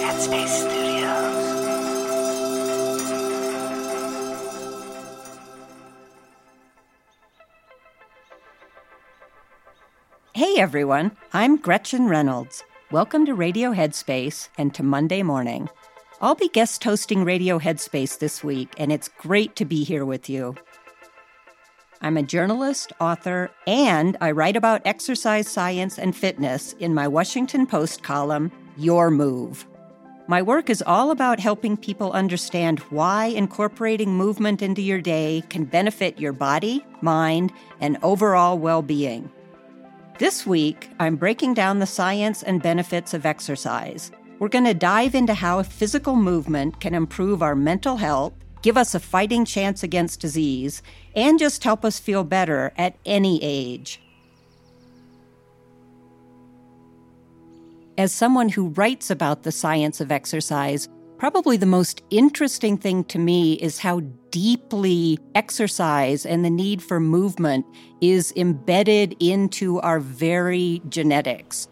Headspace Studios. Hey everyone, I'm Gretchen Reynolds. Welcome to Radio Headspace and to Monday Morning. I'll be guest hosting Radio Headspace this week, and it's great to be here with you. I'm a journalist, author, and I write about exercise science and fitness in my Washington Post column, Your Move. My work is all about helping people understand why incorporating movement into your day can benefit your body, mind, and overall well being. This week, I'm breaking down the science and benefits of exercise. We're going to dive into how physical movement can improve our mental health, give us a fighting chance against disease, and just help us feel better at any age. As someone who writes about the science of exercise, probably the most interesting thing to me is how deeply exercise and the need for movement is embedded into our very genetics.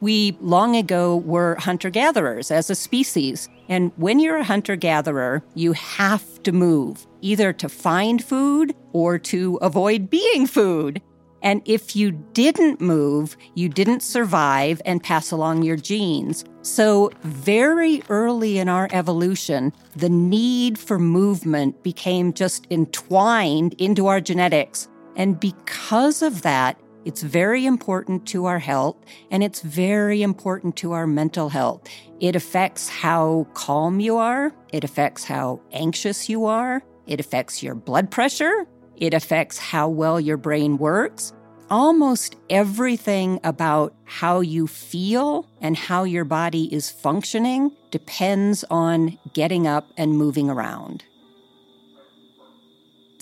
We long ago were hunter gatherers as a species. And when you're a hunter gatherer, you have to move, either to find food or to avoid being food. And if you didn't move, you didn't survive and pass along your genes. So, very early in our evolution, the need for movement became just entwined into our genetics. And because of that, it's very important to our health and it's very important to our mental health. It affects how calm you are, it affects how anxious you are, it affects your blood pressure, it affects how well your brain works. Almost everything about how you feel and how your body is functioning depends on getting up and moving around.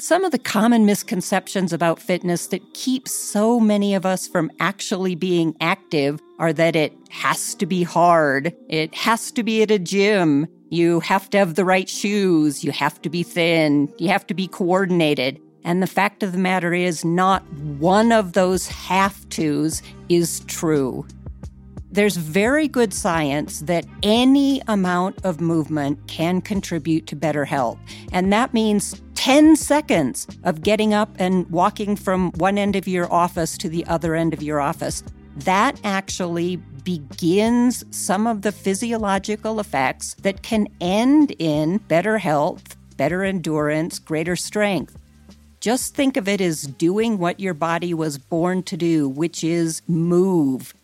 Some of the common misconceptions about fitness that keep so many of us from actually being active are that it has to be hard, it has to be at a gym, you have to have the right shoes, you have to be thin, you have to be coordinated. And the fact of the matter is, not one of those have tos is true. There's very good science that any amount of movement can contribute to better health. And that means 10 seconds of getting up and walking from one end of your office to the other end of your office. That actually begins some of the physiological effects that can end in better health, better endurance, greater strength. Just think of it as doing what your body was born to do, which is move.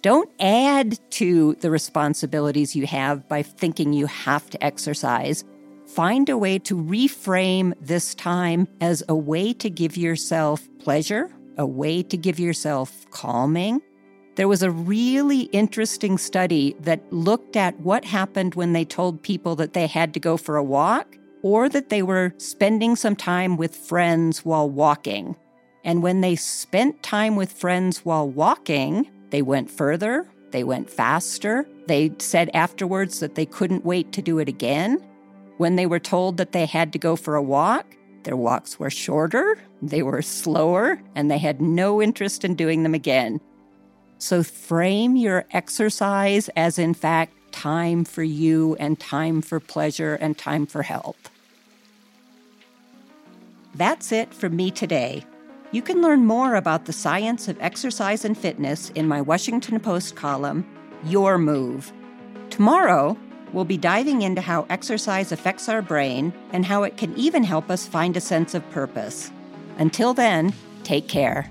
Don't add to the responsibilities you have by thinking you have to exercise. Find a way to reframe this time as a way to give yourself pleasure, a way to give yourself calming. There was a really interesting study that looked at what happened when they told people that they had to go for a walk or that they were spending some time with friends while walking. And when they spent time with friends while walking, they went further, they went faster. They said afterwards that they couldn't wait to do it again. When they were told that they had to go for a walk, their walks were shorter, they were slower, and they had no interest in doing them again. So frame your exercise as, in fact, time for you and time for pleasure and time for health. That's it from me today. You can learn more about the science of exercise and fitness in my Washington Post column, Your Move. Tomorrow, we'll be diving into how exercise affects our brain and how it can even help us find a sense of purpose. Until then, take care.